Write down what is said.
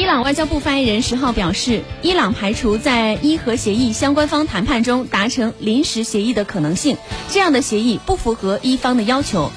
伊朗外交部发言人十号表示伊朗排除在伊核协议相关方谈判中达成临时协议的可能性这样的协议不符合伊方的要求。